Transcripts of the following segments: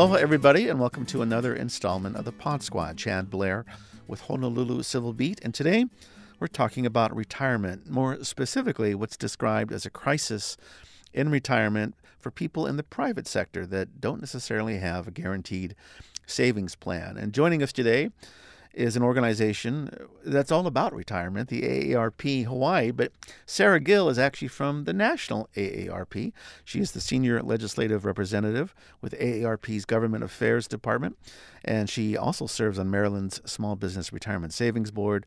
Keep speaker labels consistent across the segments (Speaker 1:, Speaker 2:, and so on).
Speaker 1: Aloha, everybody, and welcome to another installment of the Pod Squad. Chad Blair with Honolulu Civil Beat, and today we're talking about retirement, more specifically, what's described as a crisis in retirement for people in the private sector that don't necessarily have a guaranteed savings plan. And joining us today is an organization that's all about retirement, the AARP Hawaii. But Sarah Gill is actually from the national AARP. She is the senior legislative representative with AARP's Government Affairs Department, and she also serves on Maryland's Small Business Retirement Savings Board.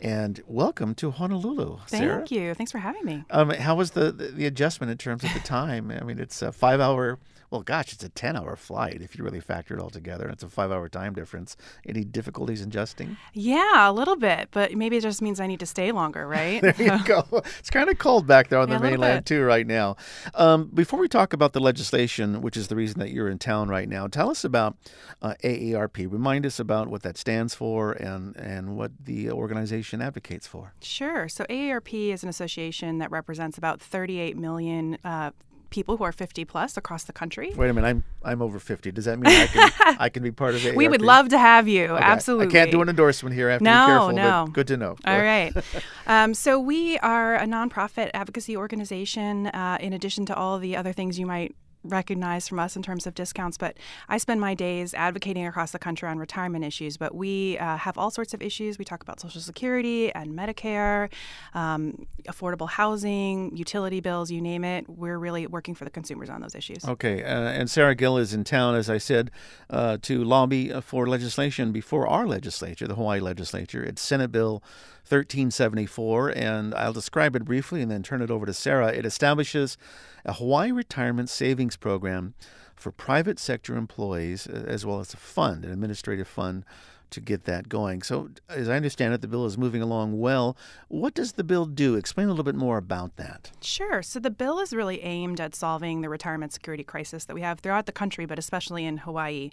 Speaker 1: And welcome to Honolulu, Sarah.
Speaker 2: Thank you. Thanks for having me.
Speaker 1: Um, how was the, the the adjustment in terms of the time? I mean, it's a five hour. Well, gosh, it's a ten hour flight if you really factor it all together. And It's a five hour time difference. Any difficulties adjusting?
Speaker 2: Yeah, a little bit, but maybe it just means I need to stay longer, right?
Speaker 1: There you go. It's kind of cold back there on
Speaker 2: Yeah,
Speaker 1: the mainland too right now. Um, before we talk about the legislation, which is the reason that you're in town right now, tell us about uh, AARP. Remind us about what that stands for and and what the organization advocates for.
Speaker 2: Sure. So AARP is an association that represents about 38 million uh, people who are 50 plus across the country.
Speaker 1: Wait a minute, I'm I'm over fifty. Does that mean I can I can be part of it?
Speaker 2: We would love to have you.
Speaker 1: Okay.
Speaker 2: Absolutely.
Speaker 1: I can't do an endorsement here. I have to
Speaker 2: No,
Speaker 1: be careful.
Speaker 2: no.
Speaker 1: But good to know.
Speaker 2: All right. um, so we are a nonprofit advocacy organization. Uh, in addition to all the other things you might recognize from us in terms of discounts, but I spend my days advocating across the country on retirement issues. But we uh, have all sorts of issues. We talk about Social Security and Medicare, um, affordable housing, utility bills, you name it. We're really working for the consumers on those issues.
Speaker 1: Okay, uh, and Sarah Gill is in town, as I said, uh, to lobby uh, for legislation before our legislature, the Hawaii legislature. It's Senate Bill 1374, and I'll describe it briefly and then turn it over to Sarah. It establishes a Hawaii retirement savings program for private sector employees, as well as a fund, an administrative fund to get that going. So, as I understand it, the bill is moving along well. What does the bill do? Explain a little bit more about that.
Speaker 2: Sure. So the bill is really aimed at solving the retirement security crisis that we have throughout the country, but especially in Hawaii.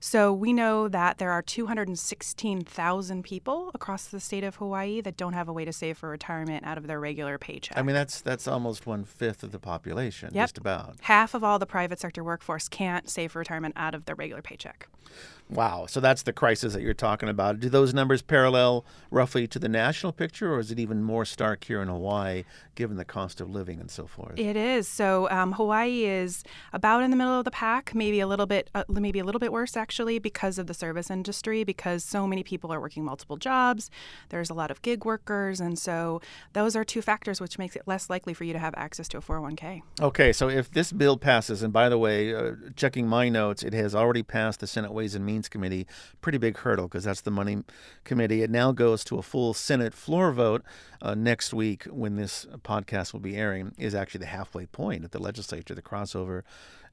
Speaker 2: So we know that there are 216,000 people across the state of Hawaii that don't have a way to save for retirement out of their regular paycheck.
Speaker 1: I mean, that's that's almost one fifth of the population,
Speaker 2: Yep.
Speaker 1: just about.
Speaker 2: Half of all the private sector workforce can't save for retirement out of their regular paycheck.
Speaker 1: Wow. So that's the crisis that you're talking about. Do those numbers parallel roughly to the national picture, or is it even more stark here in Hawaii, given the cost of living and so forth?
Speaker 2: It is. So um, Hawaii is about in the middle of the pack, maybe a little bit, uh, maybe a little bit worse actually, because of the service industry. Because so many people are working multiple jobs. There's a lot of gig workers, and so those are two factors which makes it less likely for you to have access to a 401k.
Speaker 1: Okay, so if this bill passes, and by the way, uh, checking my notes, it has already passed the Senate Ways and Means Committee. Pretty big hurdle because that's the money committee. It now goes to a full Senate floor vote uh, next week when this podcast will be airing, is actually the halfway point at the legislature, the crossover.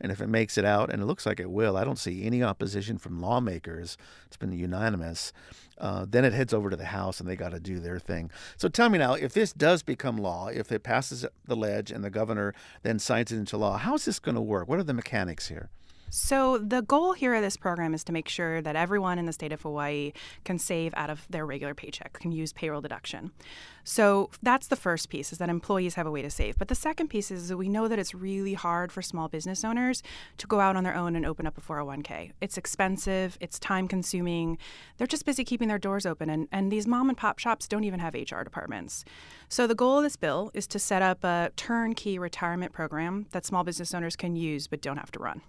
Speaker 1: And if it makes it out, and it looks like it will, I don't see any opposition from lawmakers. It's been unanimous. Uh, then it heads over to the House and they got to do their thing. So tell me now, if this does become law, if it passes the ledge and the governor then signs it into law, how is this going to work? What are the mechanics here?
Speaker 2: So, the goal here of this program is to make sure that everyone in the state of Hawaii can save out of their regular paycheck, can use payroll deduction. So, that's the first piece is that employees have a way to save. But the second piece is that we know that it's really hard for small business owners to go out on their own and open up a 401k. It's expensive, it's time consuming. They're just busy keeping their doors open, and, and these mom and pop shops don't even have HR departments. So, the goal of this bill is to set up a turnkey retirement program that small business owners can use but don't have to run.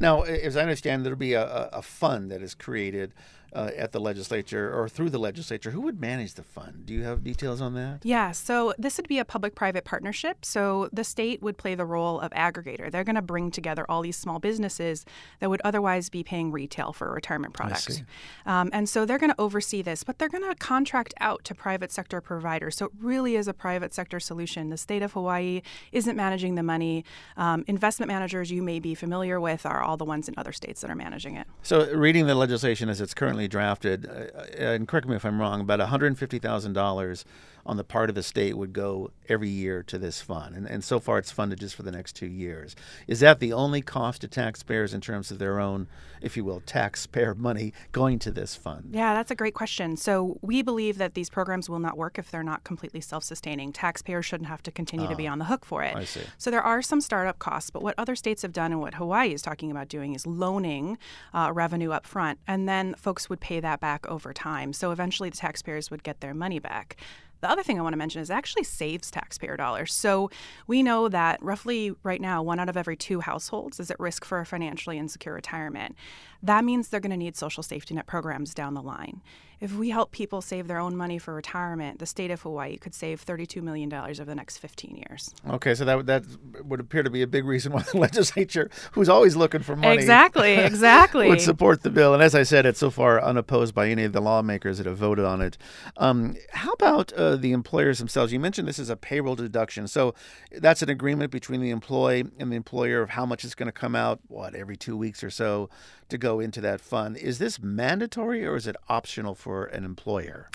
Speaker 1: Now, as I understand, there'll be a, a fund that is created uh, at the legislature or through the legislature. Who would manage the fund? Do you have details on that?
Speaker 2: Yeah, so this would be a public private partnership. So the state would play the role of aggregator. They're going to bring together all these small businesses that would otherwise be paying retail for retirement products. Um, and so they're going to oversee this, but they're going to contract out to private sector providers. So it really is a private sector solution. The state of Hawaii isn't managing the money. Um, investment managers you may be familiar with are all the ones in other states that are managing it.
Speaker 1: So, reading the legislation as it's currently drafted, uh, and correct me if I'm wrong, about $150,000 on the part of the state would go every year to this fund. And, and so far, it's funded just for the next two years. Is that the only cost to taxpayers in terms of their own, if you will, taxpayer money going to this fund?
Speaker 2: Yeah, that's a great question. So we believe that these programs will not work if they're not completely self sustaining. Taxpayers shouldn't have to continue to be ah, on the hook for it.
Speaker 1: I see.
Speaker 2: So there are some startup costs, but what other states have done and what Hawaii is talking about doing is loaning uh, revenue up front, and then folks would pay that back over time. So eventually the taxpayers would get their money back. The other thing I want to mention is it actually saves taxpayer dollars. So we know that roughly right now, one out of every two households is at risk for a financially insecure retirement. That means they're going to need social safety net programs down the line if we help people save their own money for retirement, the state of Hawaii could save $32 million over the next 15 years.
Speaker 1: Okay, so that, that would appear to be a big reason why the legislature, who's always looking for money,
Speaker 2: exactly, exactly,
Speaker 1: would support the bill. And as I said, it's so far unopposed by any of the lawmakers that have voted on it. Um, how about uh, the employers themselves? You mentioned this is a payroll deduction. So that's an agreement between the employee and the employer of how much is going to come out, what, every two weeks or so to go into that fund. Is this mandatory or is it optional for an employer?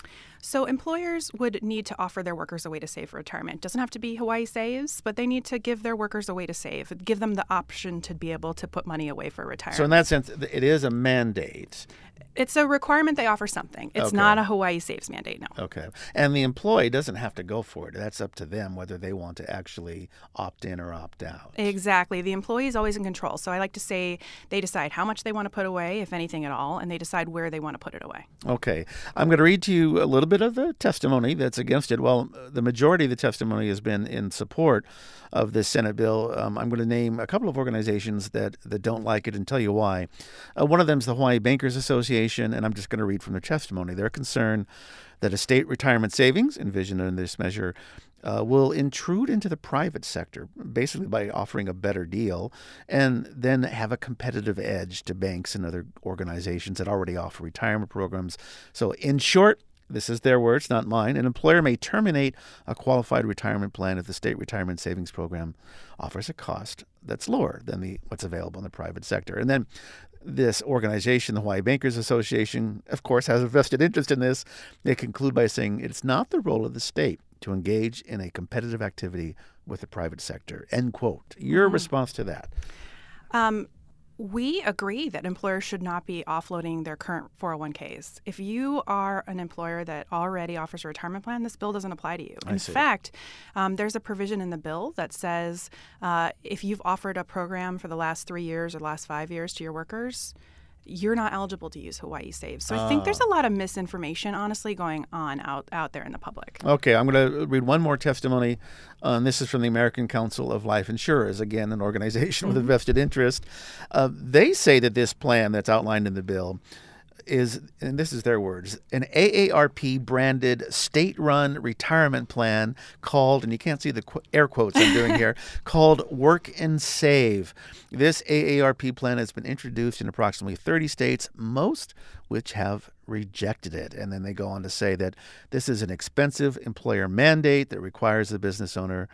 Speaker 2: So employers would need to offer their workers a way to save for retirement. It doesn't have to be Hawaii Saves, but they need to give their workers a way to save, give them the option to be able to put money away for retirement.
Speaker 1: So in that sense, it is a mandate.
Speaker 2: It's a requirement they offer something. It's okay. not a Hawaii Saves mandate, no.
Speaker 1: Okay. And the employee doesn't have to go for it. That's up to them whether they want to actually opt in or opt out.
Speaker 2: Exactly. The employee is always in control. So I like to say they decide how much they want to put away, if anything at all, and they decide where they want to put it away.
Speaker 1: Okay. I'm going to read to you a little bit of the testimony that's against it. Well, the majority of the testimony has been in support of this Senate bill. Um, I'm going to name a couple of organizations that, that don't like it and tell you why. Uh, one of them is the Hawaii Bankers Association, and I'm just going to read from their testimony. They're concerned that a state retirement savings envisioned in this measure uh, will intrude into the private sector, basically by offering a better deal, and then have a competitive edge to banks and other organizations that already offer retirement programs. So, in short, this is their words, not mine. An employer may terminate a qualified retirement plan if the state retirement savings program offers a cost that's lower than the what's available in the private sector. And then this organization, the Hawaii Bankers Association, of course, has a vested interest in this. They conclude by saying it's not the role of the state to engage in a competitive activity with the private sector. End quote. Your mm. response to that?
Speaker 2: Um, we agree that employers should not be offloading their current 401ks. If you are an employer that already offers a retirement plan, this bill doesn't apply to you. In fact, um, there's a provision in the bill that says uh, if you've offered a program for the last three years or last five years to your workers, you're not eligible to use Hawaii Saves. So I think there's a lot of misinformation, honestly, going on out, out there in the public.
Speaker 1: Okay, I'm going to read one more testimony. Um, this is from the American Council of Life Insurers, again, an organization mm-hmm. with a vested interest. Uh, they say that this plan that's outlined in the bill is, and this is their words, an AARP branded state run retirement plan called, and you can't see the qu- air quotes I'm doing here, called Work and Save. This AARP plan has been introduced in approximately 30 states, most which have rejected it. And then they go on to say that this is an expensive employer mandate that requires the business owner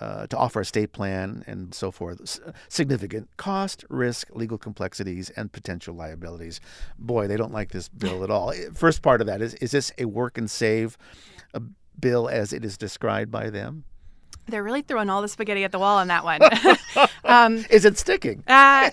Speaker 1: uh, to offer a state plan and so forth. significant cost, risk, legal complexities, and potential liabilities. Boy, they don't like this bill at all. First part of that is is this a work and save a bill as it is described by them?
Speaker 2: They're really throwing all the spaghetti at the wall on that one.
Speaker 1: um, is it sticking?
Speaker 2: uh,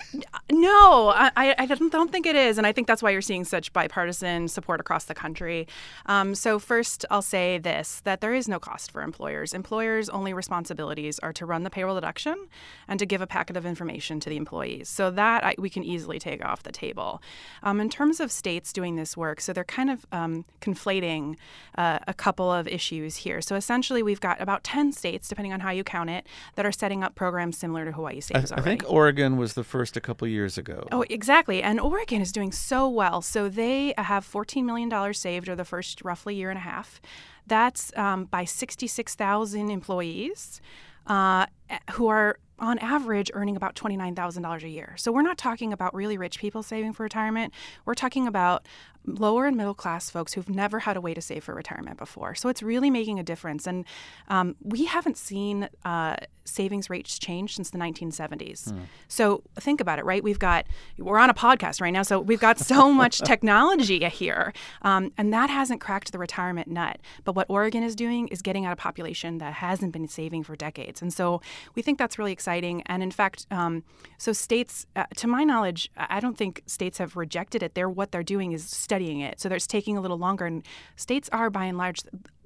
Speaker 2: no, I, I don't, don't, think it is. And I think that's why you're seeing such bipartisan support across the country. Um, so, first, I'll say this that there is no cost for employers. Employers' only responsibilities are to run the payroll deduction and to give a packet of information to the employees. So, that I, we can easily take off the table. Um, in terms of states doing this work, so they're kind of um, conflating uh, a couple of issues here. So, essentially, we've got about 10 states, depending depending on how you count it, that are setting up programs similar to Hawaii Saves.
Speaker 1: I, I think Oregon was the first a couple years ago.
Speaker 2: Oh, exactly. And Oregon is doing so well. So they have $14 million saved over the first roughly year and a half. That's um, by 66,000 employees uh, who are on average earning about $29,000 a year. So we're not talking about really rich people saving for retirement. We're talking about lower and middle class folks who've never had a way to save for retirement before. So it's really making a difference. And um, we haven't seen uh, savings rates change since the 1970s. Hmm. So think about it, right? We've got, we're on a podcast right now, so we've got so much technology here. Um, and that hasn't cracked the retirement nut. But what Oregon is doing is getting at a population that hasn't been saving for decades. And so we think that's really exciting. And in fact, um, so states, uh, to my knowledge, I don't think states have rejected it. They're what they're doing is studying it. So it's taking a little longer. And states are, by and large,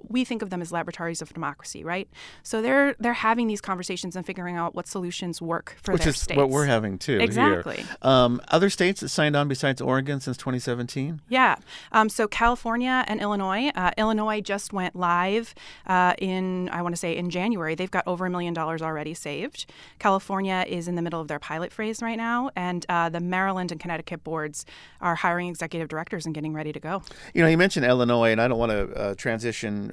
Speaker 2: we think of them as laboratories of democracy, right? So they're they're having these conversations and figuring out what solutions work for
Speaker 1: Which
Speaker 2: their
Speaker 1: is
Speaker 2: states.
Speaker 1: what we're having too.
Speaker 2: Exactly.
Speaker 1: Um, other states that signed on besides Oregon since 2017?
Speaker 2: Yeah. Um, so California and Illinois. Uh, Illinois just went live uh, in I want to say in January. They've got over a million dollars already saved. California is in the middle of their pilot phase right now, and uh, the Maryland and Connecticut boards are hiring executive directors and getting ready to go.
Speaker 1: You know, you mentioned Illinois, and I don't want to uh,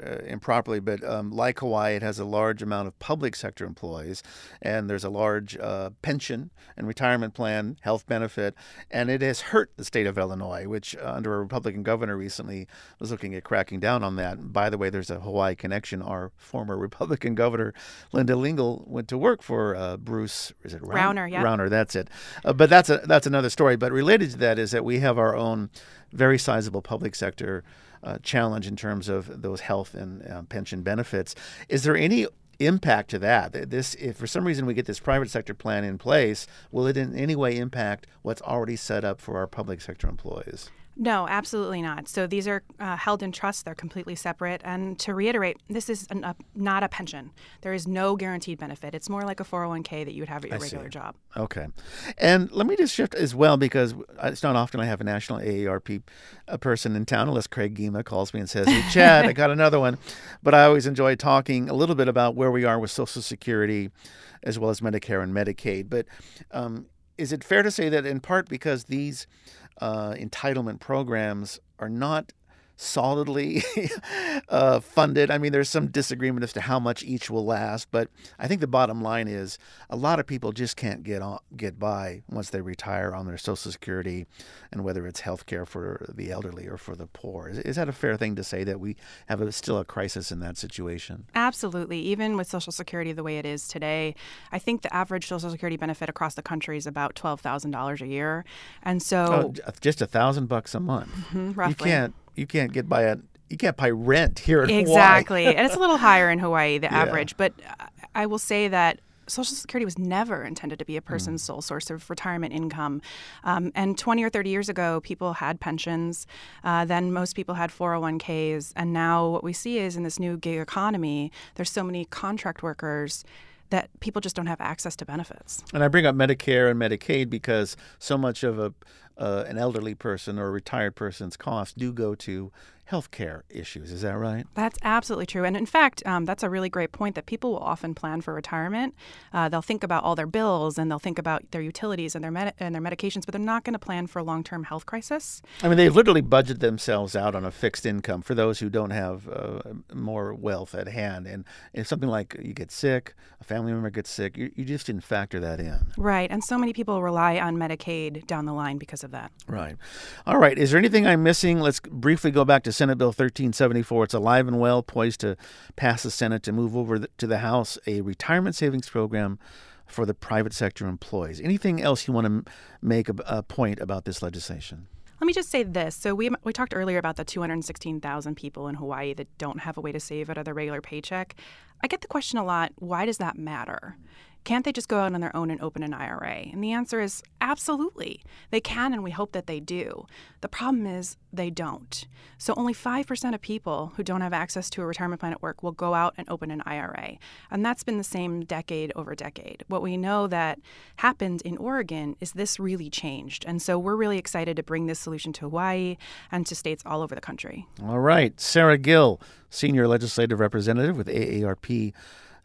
Speaker 1: uh, improperly, but um, like Hawaii, it has a large amount of public sector employees, and there's a large uh, pension and retirement plan, health benefit, and it has hurt the state of Illinois, which uh, under a Republican governor recently was looking at cracking down on that. By the way, there's a Hawaii connection. Our former Republican governor, Linda Lingle, went to work for uh, Bruce. Is it
Speaker 2: Rauner? Yeah,
Speaker 1: Rauner. That's it. Uh, but that's a that's another story. But related to that is that we have our own very sizable public sector uh, challenge in terms of those health and uh, pension benefits. Is there any impact to that? This, if for some reason we get this private sector plan in place, will it in any way impact what's already set up for our public sector employees?
Speaker 2: No, absolutely not. So these are uh, held in trust. They're completely separate. And to reiterate, this is an, a, not a pension. There is no guaranteed benefit. It's more like a 401k that you would have at your
Speaker 1: I
Speaker 2: regular
Speaker 1: see.
Speaker 2: job.
Speaker 1: Okay. And let me just shift as well because it's not often I have a national AARP a person in town unless Craig Gima calls me and says, Hey, Chad, I got another one. But I always enjoy talking a little bit about where we are with Social Security as well as Medicare and Medicaid. But um, is it fair to say that in part because these uh, entitlement programs are not solidly uh, funded. I mean, there's some disagreement as to how much each will last, but I think the bottom line is a lot of people just can't get on, get by once they retire on their Social Security, and whether it's health care for the elderly or for the poor. Is, is that a fair thing to say that we have a, still a crisis in that situation?
Speaker 2: Absolutely. Even with Social Security the way it is today, I think the average Social Security benefit across the country is about twelve thousand dollars a year, and so
Speaker 1: oh, just a thousand bucks a month.
Speaker 2: Mm-hmm, roughly.
Speaker 1: You can't you can't get by a you can't pay rent here in
Speaker 2: exactly.
Speaker 1: Hawaii.
Speaker 2: and it's a little higher in Hawaii, the
Speaker 1: Yeah.
Speaker 2: average. But I will say that Social Security was never intended to be a person's sole source of retirement income. Um, and 20 or 30 years ago, people had pensions. Uh, then most people had 401ks. And now what we see is in this new gig economy, there's so many contract workers that people just don't have access to benefits.
Speaker 1: And I bring up Medicare and Medicaid because so much of a uh, an elderly person or a retired person's costs do go to health care issues. Is that right?
Speaker 2: That's absolutely true. And in fact, um, that's a really great point that people will often plan for retirement. Uh, they'll think about all their bills and they'll think about their utilities and their med- and their medications, but they're not going to plan for a long term health crisis.
Speaker 1: I mean, they literally budget themselves out on a fixed income for those who don't have uh, more wealth at hand. And if something like you get sick, a family member gets sick, you, you just didn't factor that in.
Speaker 2: Right. And so many people rely on Medicaid down the line because of that.
Speaker 1: Right. All right. Is there anything I'm missing? Let's briefly go back to Senate Bill 1374. It's alive and well, poised to pass the Senate to move over to the House a retirement savings program for the private sector employees. Anything else you want to make a, a point about this legislation?
Speaker 2: Let me just say this. So we we talked earlier about the 216,000 people in Hawaii that don't have a way to save out of their regular paycheck. I get the question a lot, why does that matter? Can't they just go out on their own and open an IRA? And the answer is absolutely. They can, and we hope that they do. The problem is they don't. So only 5% of people who don't have access to a retirement plan at work will go out and open an IRA. And that's been the same decade over decade. What we know that happened in Oregon is this really changed. And so we're really excited to bring this solution to Hawaii and to states all over the country.
Speaker 1: All right. Sarah Gill, Senior Legislative Representative with AARP.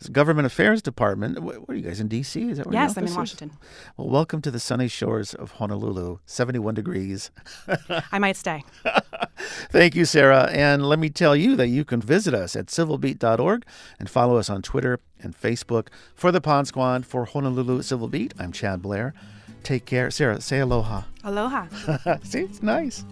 Speaker 1: Government Affairs Department. What are you guys in D.C.? Is that where
Speaker 2: Yes, I'm in
Speaker 1: office is?
Speaker 2: Washington.
Speaker 1: Well, welcome to the sunny shores of Honolulu. 71 degrees.
Speaker 2: I might stay.
Speaker 1: Thank you, Sarah. And let me tell you that you can visit us at civilbeat.org and follow us on Twitter and Facebook. For the Pod Squad, for Honolulu Civil Beat, I'm Chad Blair. Take care. Sarah, say aloha.
Speaker 2: Aloha.
Speaker 1: See, it's nice.